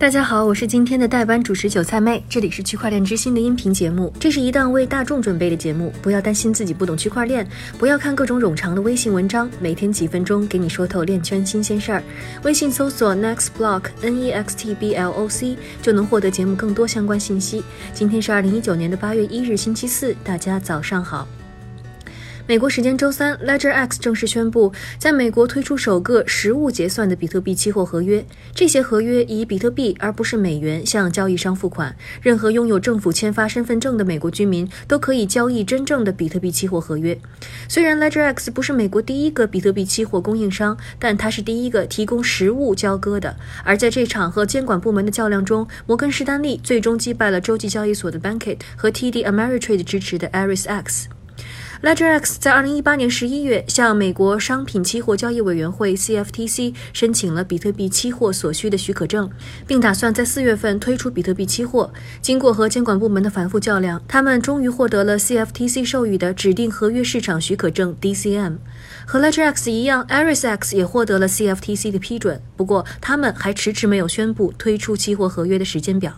大家好，我是今天的代班主持韭菜妹，这里是区块链之星的音频节目。这是一档为大众准备的节目，不要担心自己不懂区块链，不要看各种冗长的微信文章，每天几分钟给你说透链圈新鲜事儿。微信搜索 Next Block N E X T B L O C 就能获得节目更多相关信息。今天是二零一九年的八月一日，星期四，大家早上好。美国时间周三，Ledger X 正式宣布在美国推出首个实物结算的比特币期货合约。这些合约以比特币而不是美元向交易商付款。任何拥有政府签发身份证的美国居民都可以交易真正的比特币期货合约。虽然 Ledger X 不是美国第一个比特币期货供应商，但它是第一个提供实物交割的。而在这场和监管部门的较量中，摩根士丹利最终击败了洲际交易所的 Bankit 和 TD Ameritrade 支持的 Aris X。Ledger X 在二零一八年十一月向美国商品期货交易委员会 CFTC 申请了比特币期货所需的许可证，并打算在四月份推出比特币期货。经过和监管部门的反复较量，他们终于获得了 CFTC 授予的指定合约市场许可证 DCM。和 Ledger X 一样，Aris X 也获得了 CFTC 的批准，不过他们还迟迟没有宣布推出期货合约的时间表。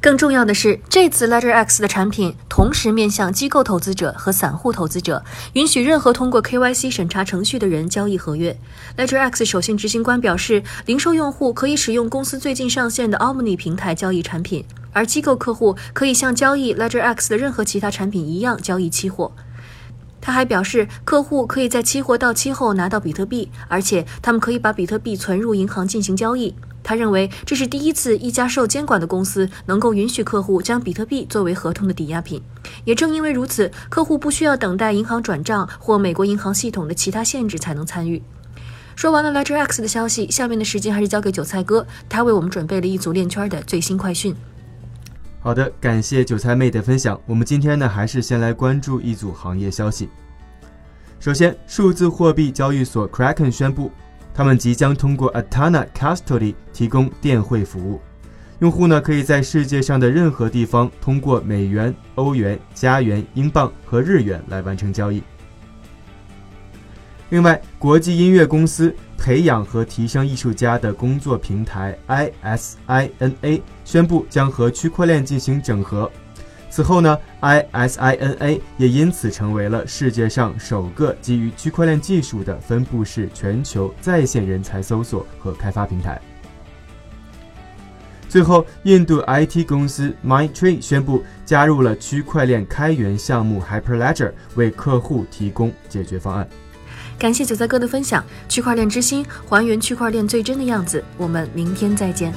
更重要的是，这次 Ledger X 的产品同时面向机构投资者和散户投资者，允许任何通过 KYC 审查程序的人交易合约。Ledger X 首席执行官表示，零售用户可以使用公司最近上线的 Omni 平台交易产品，而机构客户可以像交易 Ledger X 的任何其他产品一样交易期货。他还表示，客户可以在期货到期后拿到比特币，而且他们可以把比特币存入银行进行交易。他认为这是第一次一家受监管的公司能够允许客户将比特币作为合同的抵押品。也正因为如此，客户不需要等待银行转账或美国银行系统的其他限制才能参与。说完了 Ledger X 的消息，下面的时间还是交给韭菜哥，他为我们准备了一组链圈的最新快讯。好的，感谢韭菜妹的分享。我们今天呢，还是先来关注一组行业消息。首先，数字货币交易所 Kraken 宣布。他们即将通过 Atana Custody 提供电汇服务，用户呢可以在世界上的任何地方通过美元、欧元、加元、英镑和日元来完成交易。另外，国际音乐公司培养和提升艺术家的工作平台 ISINA 宣布将和区块链进行整合。此后呢，ISINA 也因此成为了世界上首个基于区块链技术的分布式全球在线人才搜索和开发平台。最后，印度 IT 公司 MindTree 宣布加入了区块链开源项目 Hyperledger，为客户提供解决方案。感谢韭菜哥的分享，区块链之心，还原区块链最真的样子。我们明天再见。